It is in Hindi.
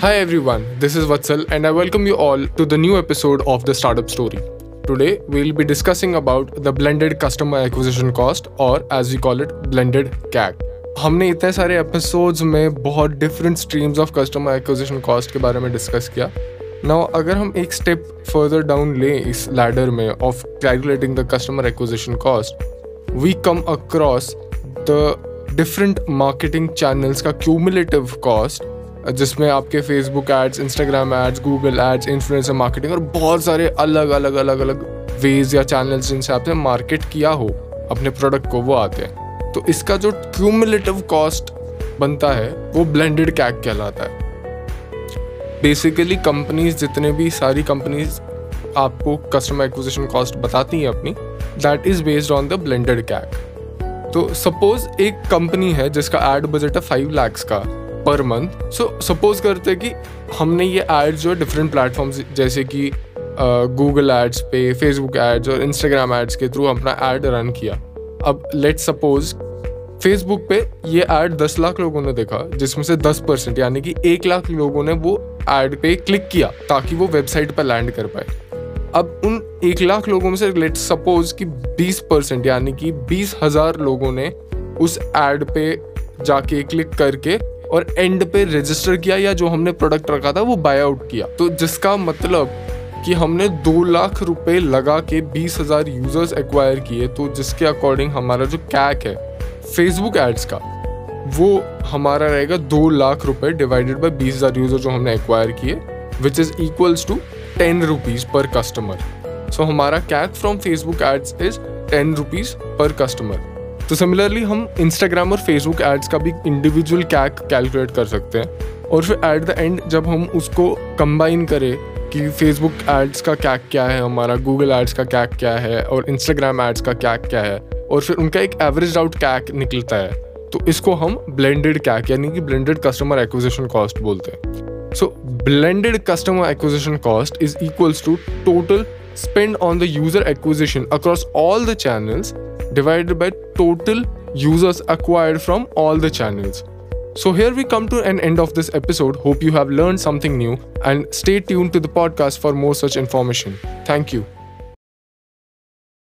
Hi everyone, this is Vatsal and I welcome you all to the new episode of the Startup Story. Today we'll be discussing about the blended customer acquisition cost or as we call it blended CAC. हमने इतने सारे एपिसोड्स में बहुत different streams of customer acquisition cost के बारे में डिस्कस किया नाउ अगर हम एक स्टेप फर्दर डाउन लें इस लैडर में of calculating the customer acquisition cost we come across the different marketing channels का क्यूमुलेटिव कॉस्ट जिसमें आपके Facebook ads Instagram ads Google ads influencer marketing और बहुत सारे अलग अलग अलग अलग वेज या चैनल्स जिनसे आपने मार्केट किया हो, अपने प्रोडक्ट को वो आते हैं। तो इसका जो क्यूमुलेटिव कॉस्ट बनता है, वो ब्लेंडेड कैक कहलाता है। बेसिकली कंपनीज़ जितने भी सारी कंपनीज़ आपको कस्टमर एक्विजिशन कॉस्ट बताती हैं अपनी that is based on the blended CAC तो सपोज़ एक कंपनी है जिसका एड बजट है फाइव लैक्स का। पर मंथ सो सपोज़ करते कि हमने ये एड्स जो है डिफरेंट प्लेटफॉर्म्स जैसे कि गूगल एड्स पे फेसबुक एड्स और इंस्टाग्राम एड्स के थ्रू अपना एड रन किया। अब लेट सपोज़ फेसबुक पे ये एड दस लाख लोगों ने देखा, जिसमें से दस परसेंट यानी कि एक लाख लोगों ने वो एड पे क्लिक किया, ताकि वो वेबसाइट पर लैंड कर पाए। अब उन एक लाख लोगों में से लेट सपोज़ कि बीस परसेंट यानी कि बीस हज़ार लोगों ने उस एड पे जाके क्लिक करके और एंड पे रजिस्टर किया या जो हमने प्रोडक्ट रखा था, वो बाय आउट किया। तो जिसका मतलब कि हमने दो लाख रुपए लगा के बीस हज़ार यूज़र्स एक्वायर किए तो जिसके अकॉर्डिंग हमारा जो कैक है फेसबुक एड्स का, वो हमारा रहेगा दो लाख रुपए डिवाइडेड बाई बीस हज़ार यूज़र जो हमने एक्वायर किए which is equals to ten rupees per customer so हमारा CAC from Facebook ads is ten rupees per customer तो सिमिलरली हम इंस्टाग्राम और फेसबुक एड्स का भी इंडिविजुअल कैक कैलकुलेट कर सकते हैं। और फिर एट द एंड जब हम उसको कंबाइन करें कि फेसबुक एड्स का कैक क्या है हमारा गूगल एड्स का कैक क्या है और इंस्टाग्राम एड्स का कैक क्या है, और फिर उनका एक एवरेज आउट कैक निकलता है तो इसको हम ब्लेंडेड कैक यानी कि ब्लेंडेड कस्टमर एक्विजिशन कॉस्ट बोलते हैं। So blended customer acquisition cost is equals to total spend on the user acquisition across all the channels divided by total users acquired from all the channels. So, here we come to an end of this episode. Hope you have learned something new and stay tuned to the podcast for more such information. Thank you.